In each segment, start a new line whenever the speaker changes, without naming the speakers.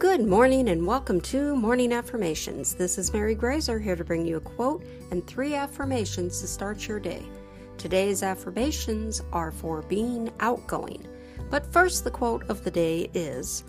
Good morning and welcome to Morning Affirmations. This is Mary Graser here to bring you a quote and three affirmations to start your day. Today's affirmations are for being outgoing. But first, the quote of the day is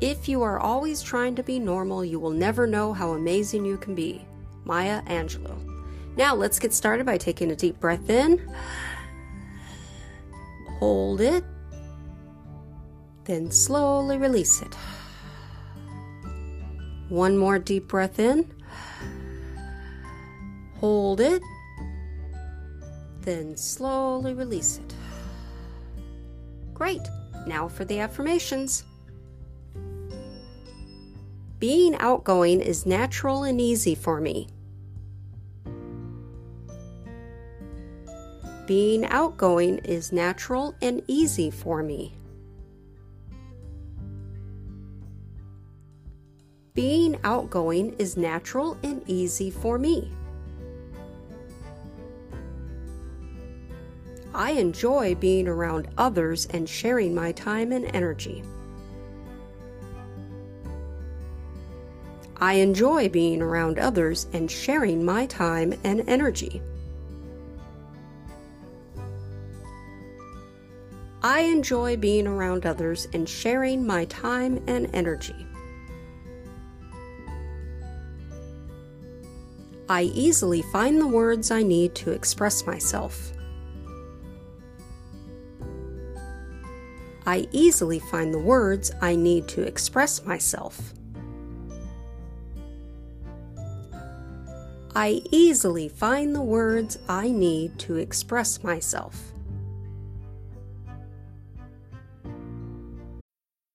If you are always trying to be normal, you will never know how amazing you can be. Maya Angelou. Now, let's get started by taking a deep breath in. Hold it. Then slowly release it. One more deep breath in. Hold it. Then slowly release it. Great. Now for the affirmations. Being outgoing is natural and easy for me. Being outgoing is natural and easy for me. Being outgoing is natural and easy for me. I enjoy being around others and sharing my time and energy. I enjoy being around others and sharing my time and energy. I enjoy being around others and sharing my time and energy. I easily find the words I need to express myself. I easily find the words I need to express myself. I easily find the words I need to express myself.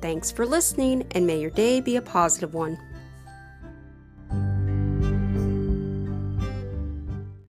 Thanks for listening, and may your day be a positive one.